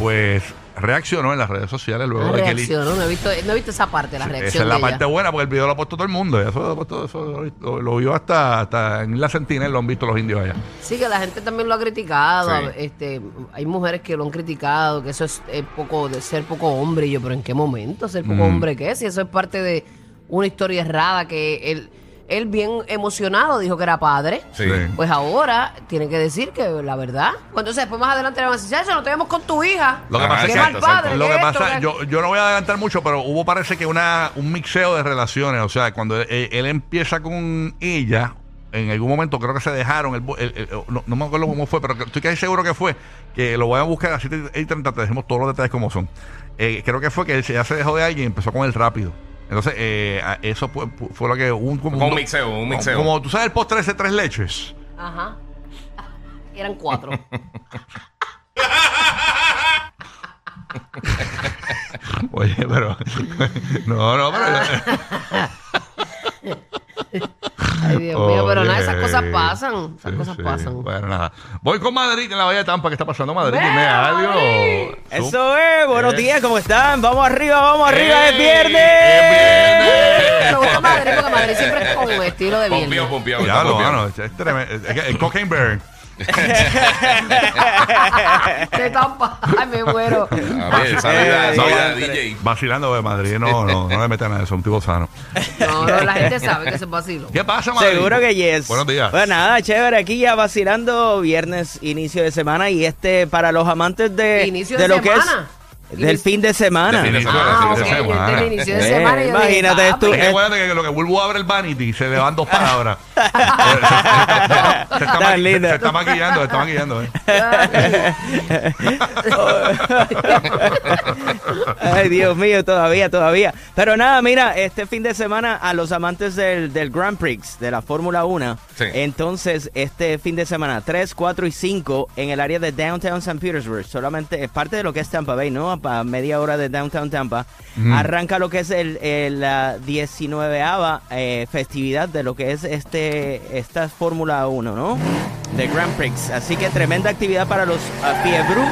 pues reaccionó en las redes sociales luego de que Reaccionó, no he, visto, no he visto esa parte, la Esa reacción es la de parte ella. buena porque el video lo ha puesto todo el mundo. Eso, lo, ha puesto- eso lo, lo vio hasta, hasta en la Sentinel, lo han visto los indios allá. Sí, que la gente también lo ha criticado. Sí. Este, hay mujeres que lo han criticado, que eso es poco de ser poco hombre. Y yo, pero ¿en qué momento ser poco Mm. hombre qué? Si eso es parte de una historia errada que él, él bien emocionado dijo que era padre. Sí. Pues ahora tiene que decir que la verdad. Pues entonces después más adelante le van a decir, "Chacho, no te vemos con tu hija. Lo que Ajá, pasa es que, mal exacto, padre. lo que pasa, ¿Qué- yo, yo no voy a adelantar mucho, pero hubo parece que una un mixeo de relaciones. O sea, cuando él, él empieza con ella, en algún momento creo que se dejaron. el- el- el- no, no me acuerdo cómo fue, pero estoy casi seguro que fue. Que lo voy a buscar a 7 y 30, te decimos todos los detalles como son. Eh, creo que fue que él se- ya se dejó de alguien y empezó con él rápido. Entonces, eh, eso fue, fue lo que un, como, Como un mixeo, un mixeo. Como tú sabes el postre ese tres leches. Ajá. Eran cuatro. Oye, pero. No, no, pero. Ay, Dios mío, pero nada, esas cosas pasan. Esas Sí, cosas sí. pasan. Bueno, nada. Voy con Madrid en la Bahía de Tampa. ¿Qué está pasando, Madrid? ¡Ve, Dime algo. Eso es, buenos Eh. días, ¿cómo están? Vamos arriba, vamos arriba, es viernes. ¡Es viernes! Me gusta Madrid porque Madrid siempre es con estilo de Pompeo, viernes. pompeo. Ya está lo, pompeo. mano. Es, es tremendo. Es Se tampa. Ay, me muero. A ver, salida, salida, diantre. DJ. Vacilando de Madrid. No, no, no le metan de eso. Un tipo sano. No, no, la gente sabe que es vacilo. ¿Qué pasa, Madrid? Seguro que yes. Buenos días. Pues nada, chévere, aquí ya vacilando viernes, inicio de semana y este para los amantes de, Inicio de de lo que es semana. Del fin de semana. Del fin de Ah, semana, ok, fin de yo semana. entendí inicio de semana. yo dije, imagínate papi, tú, Es que acuérdate que lo que vuelvo a ver el Vanity se le van dos palabras. se, se- se está, linda. se está maquillando, se está maquillando. eh. Ay, Dios mío, todavía, todavía. Pero nada, mira, este fin de semana a los amantes del, del Grand Prix, de la Fórmula 1, Sí. entonces este fin de semana, 3, 4 y 5 en el área de Downtown St. Petersburg, solamente es parte de lo que es Tampa Bay, ¿no? A media hora de Downtown Tampa, arranca lo que es el, el, la 19ava eh, festividad de lo que es este esta Fórmula 1, ¿no? De Grand Prix. Así que tremenda actividad para los uh, fiebrú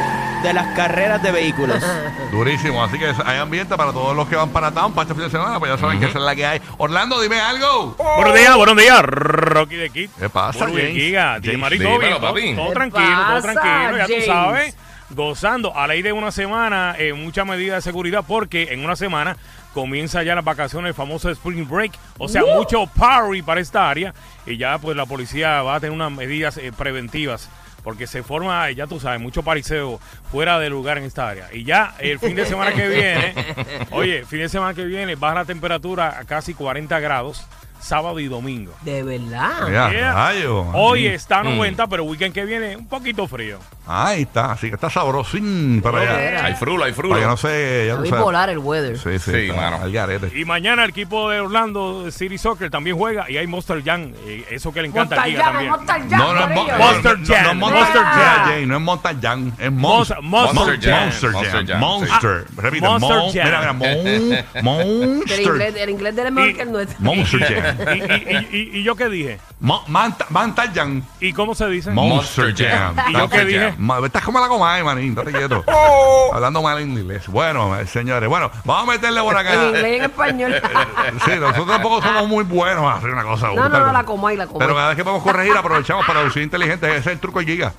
de las carreras de vehículos. Durísimo, así que hay ambiente para todos los que van para Tampa este fin de semana, pues ya saben que esa es la que hay. Orlando, dime algo. Buenos días, buenos días, Rocky de Kid. ¿Qué pasa, James? Giga, James, Di Mari, dímelo, todo bien, todo- todo ¿Qué tranquilo, todo pasa, tranquilo, ya James? tú sabes, gozando a la ley de una semana, eh, mucha medida de seguridad, porque en una semana comienza ya las vacaciones, el famoso Spring Break, o sea, mucho party para esta área, y ya pues la policía va a tener unas medidas eh, preventivas. Porque se forma, ya tú sabes, mucho pariseo fuera de lugar en esta área. Y ya el fin de semana que viene, oye, fin de semana que viene baja la temperatura a casi 40 grados, sábado y domingo. De verdad. Ya, Yeah. rayo, Hoy ahí. está a 90, pero el weekend que viene un poquito frío. Ahí está, así que está sabrosín para allá. Hay frulo, hay. Para que no se. Ya A tú mí sabes. polar el weather. Sí, sí, Sí, está mano. al garete. Y mañana el equipo de Orlando City Soccer también juega y hay Monster Jam, eh, eso que le encanta Monster al Giga Jam, también. Monster Jam, No, no es Mo- corillo. no, Monster no, Jam, no, no, Monster Jam, Jam. Jane, no es Monster Jam, es Monster- Monster, Monster Jam. Monster Monster Jam. Jam, Monster. Repite, Monster Mon- Jam. Mira, mira, Mon- El Monster. inglés, el inglés de él es mejor Y- que el nuestro. Monster Jam. Y, y- y- y- yo qué dije? Mo- Manta- Manta Jam. ¿Y cómo se dice? Monster Jam. ¿Y yo qué Monster dije? Jam. Ma- Estás como la coma, manín, estate quieto. Hablando mal en inglés. Bueno, eh, señores, bueno, vamos a meterle por acá. En inglés y en español. Sí, nosotros tampoco somos muy buenos a hacer una cosa. No, no, brutal. no, la como y la como. Pero cada vez que podemos corregir, aprovechamos para lucir inteligente. Ese es el truco de Giga.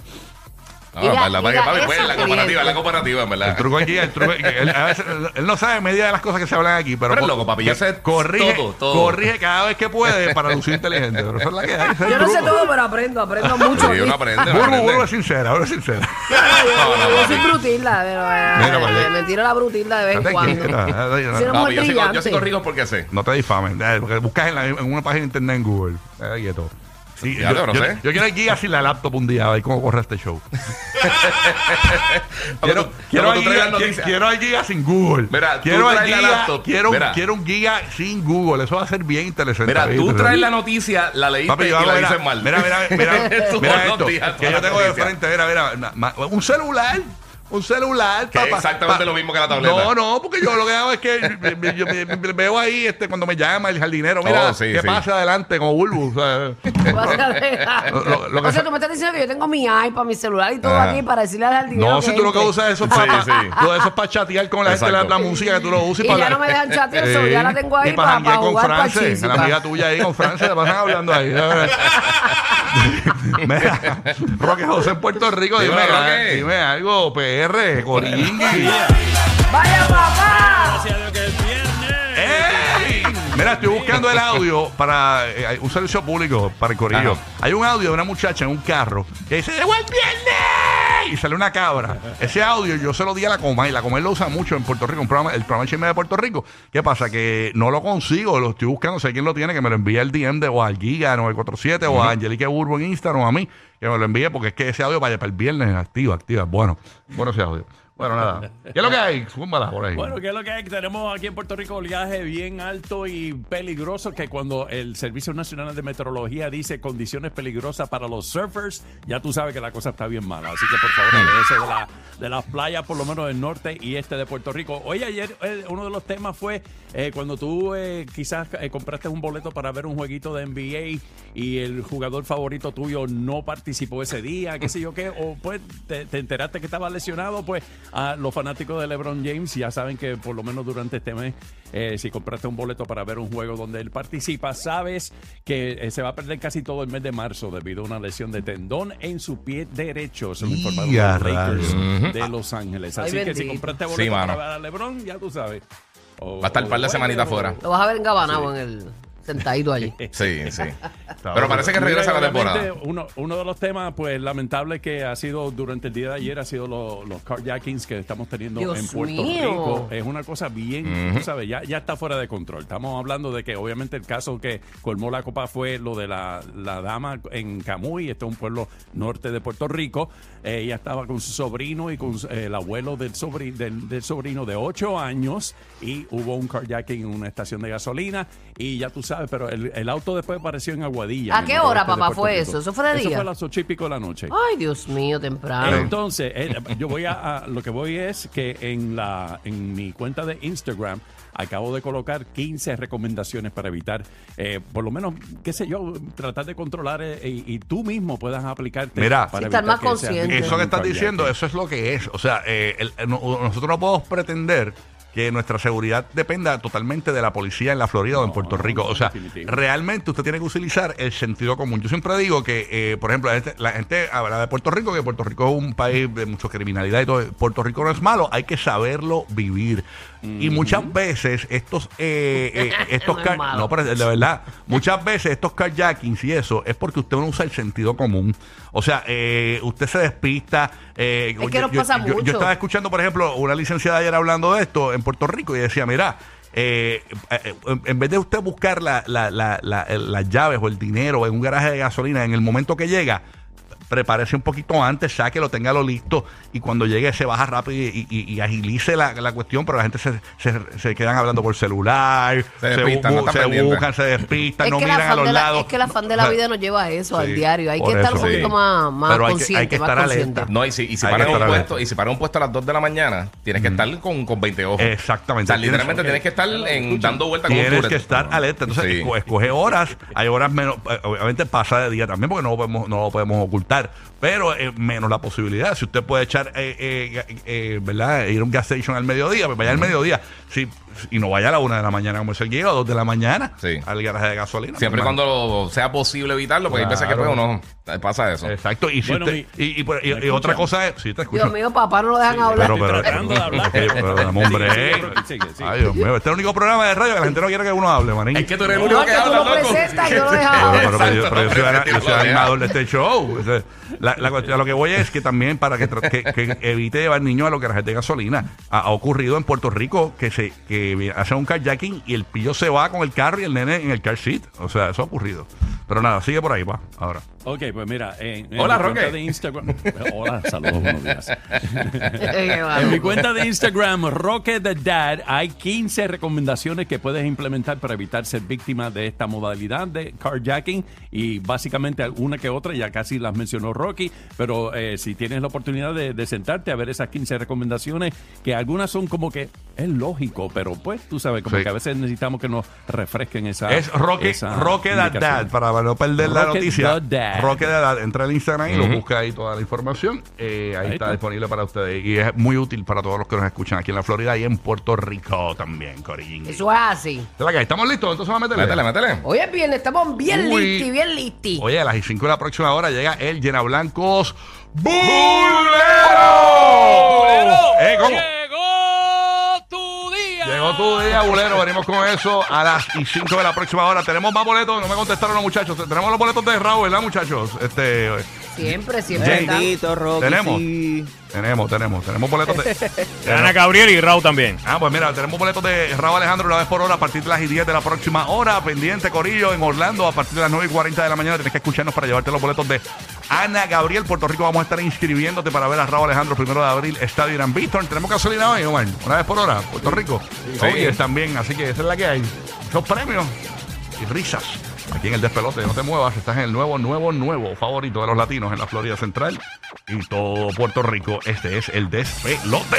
Ah, para la- diga papi, pues, la comparativa, la comparativa, en verdad. El truco Giga, el truco él, a veces, él no sabe media de las cosas que se hablan aquí, pero, Pero loco, papi, yo sé corrige, todo, todo. corrige cada vez que puede para lucir inteligente. Pero eso es la que hay. Yo no sé todo, pero aprendo, aprendo mucho. Sí, aquí. uno aprende, Burbu, es sincera, Burbu es sincera. Yo, soy brutilda, pero eh, Mira, me tiro la brutilda de vez en cuando. eh, yo brillante. corrijo porque sé. no te difamen. eh, porque buscas en, la- en una página de internet en Google. Ahí quieto. Sí, yo, yo, sé. yo quiero el guía sin la laptop un día a ver cómo corre este show. Quiero, tú- quiero, tú guía, traigas noticias- quiero al guía sin Google. Mira, quiero al la guía, laptop. quiero, Mira. quiero un guía sin Google. Eso va a ser bien interesante. Mira, tú traes la noticia, la leíste Papi, y yo hago, la mira, dices mal. mira, mira, mira, mira esto, días, que yo tengo de frente, mira, mira, un celular un celular. Que es exactamente lo mismo que la tableta. No, no, porque yo lo que hago es que me- yo me- me- veo ahí este, cuando me llama el jardinero, mira, Oh, sí, ¿qué sí. pasa adelante? Como Bulbu. o sea, Lo- lo- lo que o sea, tú me estás diciendo que yo tengo mi iPad, mi celular y todo Ajá. aquí para decirle al jardinero no, si tú lo que entre. usas eso es Sí, para, sí. todo eso es para chatear con la gente, la, Exacto. la música que tú lo usas Y para ya no me dejan chatear, so ya la tengo ahí y para- janguear para con jugar France, parchís, la amiga tuya ahí con France, te pasan hablando ahí. Mira, Roque José en Puerto Rico, dime, Dímelo, Roque. dime algo, PR, Coringui. ¡Vaya papá! Gracias a Dios que es viernes. ¡Ey! Mira, estoy buscando el audio para eh, un servicio público para el corillo. Ajá. Hay un audio de una muchacha en un carro que dice ¡Llegó el viernes! Y sale una cabra. Ese audio yo se lo di a la Coma y la Coma lo usa mucho en Puerto Rico, un programa, el programa Chisme de Puerto Rico. ¿Qué pasa? Que no lo consigo, lo estoy buscando, sé quién lo tiene, que me lo envíe el DM de o al Giga 947 o a Angelique Burbo en Instagram o a mí, que me lo envíe porque es que ese audio para, para el viernes activa, activa. Bueno, bueno ese audio. Bueno, nada. ¿Qué es lo que hay? Zúmbala por ahí. Bueno, ¿qué es lo que hay? Tenemos aquí en Puerto Rico oleaje bien alto y peligroso que cuando el Servicio Nacional de Meteorología dice condiciones peligrosas para los surfers, ya tú sabes que la cosa está bien mala. Así que por favor, aléjese de, la, de las playas, por lo menos del norte y este de Puerto Rico. Hoy ayer eh, uno de los temas fue eh, cuando tú eh, quizás compraste un boleto para ver un jueguito de NBA y el jugador favorito tuyo no participó ese día, qué sé yo qué, o pues te, te enteraste que estaba lesionado, pues a los fanáticos de LeBron James ya saben que por lo menos durante este mes, eh, si compraste un boleto para ver un juego donde él participa, sabes que eh, se va a perder casi todo el mes de marzo debido a una lesión de tendón en su pie derecho. Se lo informaron los Lakers de Los Ángeles. Ay, Así que si compraste Sí, boleto para mano. ver a LeBron, ya tú sabes. O- Va a estar o par de juegue, semanitas fuera. Lo vas a ver engabanado en el sentadito allí. Sí, sí. Pero parece que regresa la temporada. Uno, uno de los temas, pues, lamentable que ha sido durante el día de ayer, ha sido lo- los carjackings que estamos teniendo Dios en Puerto mío. Rico. Es una cosa bien, tú sabes, ya, ya está fuera de control. Estamos hablando de que, obviamente, el caso que colmó la copa fue lo de la, la dama en Camuy, este es un pueblo norte de Puerto Rico. Eh, ella estaba con su sobrino y con eh, el abuelo del, sobri- del, del sobrino de 8 años y hubo un carjacking en una estación de gasolina y ya tú sabes, pero el, el auto después apareció en Aguadilla. ¿A en qué hora, papá, fue Rico. eso? ¿Eso fue de Eso día? fue a las ocho y pico de la noche. Ay, Dios mío, temprano. Entonces, eh, yo voy a, a- lo que voy es que en la en mi cuenta de Instagram acabo de colocar 15 recomendaciones para evitar, eh, por lo menos, qué sé yo, tratar de controlar eh, y, y tú mismo puedas aplicarte Mira. para estar más consciente. Eso que estás diciendo, eso es lo que es. O sea, eh, el- el- no- nosotros no podemos pretender que nuestra seguridad dependa totalmente de la policía en la Florida o en Puerto Rico. O sea, realmente usted tiene que utilizar el sentido común. Yo siempre digo que, eh, por ejemplo, la gente, la gente habla de Puerto Rico, que Puerto Rico es un país de mucha criminalidad y todo. Puerto Rico no es malo, hay que saberlo vivir. Y muchas veces estos, eh, eh, estos No es car- malo. no, pero de verdad, muchas veces estos carjackings y eso es porque usted no usa el sentido común. O sea, eh, usted se despista. eh, Es que nos pasa yo- yo mucho. estaba escuchando, por ejemplo, una licenciada ayer hablando de esto en Puerto Rico y decía, mira, eh, eh, en- vez de usted buscar la- la- las llaves o el dinero en un garaje de gasolina en el momento que llega, prepárese un poquito antes, sáquelo, téngalo listo y cuando llegue se baja rápido y, y- y agilice la, la cuestión, pero la gente se, se- se quedan hablando por celular, Se despistan, bu- no están se buscan, se despistan, Es no que, miran a los la, lados. es que el afán de la vida nos lleva a eso, al diario. Hay que estar eso. un poquito Sí. más, más Pero hay que- consciente, hay que más estar consciente. alerta. No, y si, y si que un puesto, y si paras un puesto a las 2 de la mañana, tienes que estar con, con 20 ojos. Exactamente. O sea, literalmente Tienes- tienes que estar en, dando vueltas con Tienes que estar alerta. Entonces, escoge horas. Hay horas menos. eh, Obviamente pasa de día también porque no lo podemos, no lo podemos ocultar. Pero eh, menos la posibilidad. Si usted puede echar, eh, eh, eh, ¿verdad? Ir a un gas station al mediodía, pues vaya al mediodía. Si, y no vaya a la una de la mañana como es el guía, o dos de la mañana Sí. al garaje de gasolina. Siempre y cuando sea posible evitarlo, porque hay veces que Claro. pues, uno eh, pasa eso. Exacto. Y, si Bueno, usted- mi- y, y por- y- ¿me y otra cosa es. Sí, te escucho. Dios mío, papá, no lo dejan hablar. Pero, Estoy pero, tratando de hablar. pero. Sigue, sigue, sigue, sigue. Ay, Dios mío. Este es el único programa de radio que la gente no quiere que uno hable, manín. Es que tú eres el único que que tú habla, lo loco. presentas y yo lo dejo Pero, hablar. pero- pero yo, soy, lo animador de este show. La, cuestión- lo que voy es que también para que, evite llevar niños a lo que la gente de gasolina. Ha, ha ocurrido en Puerto Rico que se que hacen un carjacking y el pillo se va con el carro y el nene en el car seat. O sea, eso ha ocurrido. Pero nada, sigue por ahí, va. Ahora. Ok, pues mira, en, en Hola, mi cuenta Roque. de Instagram. Hola, saludos, buenos días. En mi cuenta de Instagram, Roque the Dad, hay 15 recomendaciones que puedes implementar para evitar ser víctima de esta modalidad de carjacking y básicamente alguna que otra, ya casi las mencionó Rocky, pero eh, si tienes la oportunidad de, de sentarte a ver esas 15 recomendaciones, que algunas son como que es lógico, pero pues tú sabes, como Sí. que a veces necesitamos que nos refresquen esa. Es Roque, esa Roque indicación. Dad, para no perder la noticia. the Dad. Roque Dad Dad, entra al Instagram y lo busca ahí toda la información. Eh, ahí, Ahí está, está. disponible para ustedes. Y es muy útil para todos los que nos escuchan aquí en la Florida y en Puerto Rico también, Corillín. Eso es así. ¿De la que ¿Estamos listos? Entonces vamos a meterle. Métele, métele. Hoy es viernes, estamos bien Uy. listos, bien listos. Oye, a las 5 de la próxima hora llega el Llena Blancos Bulero. Eh, ¿cómo? Llegó tu día. Bulero. Venimos con eso a las 5 de la próxima hora. Tenemos más boletos. No me contestaron los muchachos. Tenemos los boletos de Raúl, ¿verdad, muchachos? Este, Siempre, siempre. Tenemos. sí. tenemos, tenemos. Tenemos boletos de. De Ana Gabriel y Raúl también. Ah, pues mira, tenemos boletos de Raúl Alejandro una vez por hora a partir de las 10 de la próxima hora. Pendiente, Corillo, en Orlando a partir de las 9 y 40 de la mañana. Tienes que escucharnos para llevarte los boletos de Ana Gabriel. Puerto Rico vamos a estar inscribiéndote para ver a Raúl Alejandro primero de abril, Estadio Irán Víctor. Tenemos gasolina hoy, Omar. Una vez por hora, Puerto Rico. Oye, también, así que esa es la que hay. Esos premios y risas. Aquí en el despelote, no te muevas, estás en el nuevo, nuevo, nuevo favorito de los latinos en la Florida Central y todo Puerto Rico. Este es el despelote.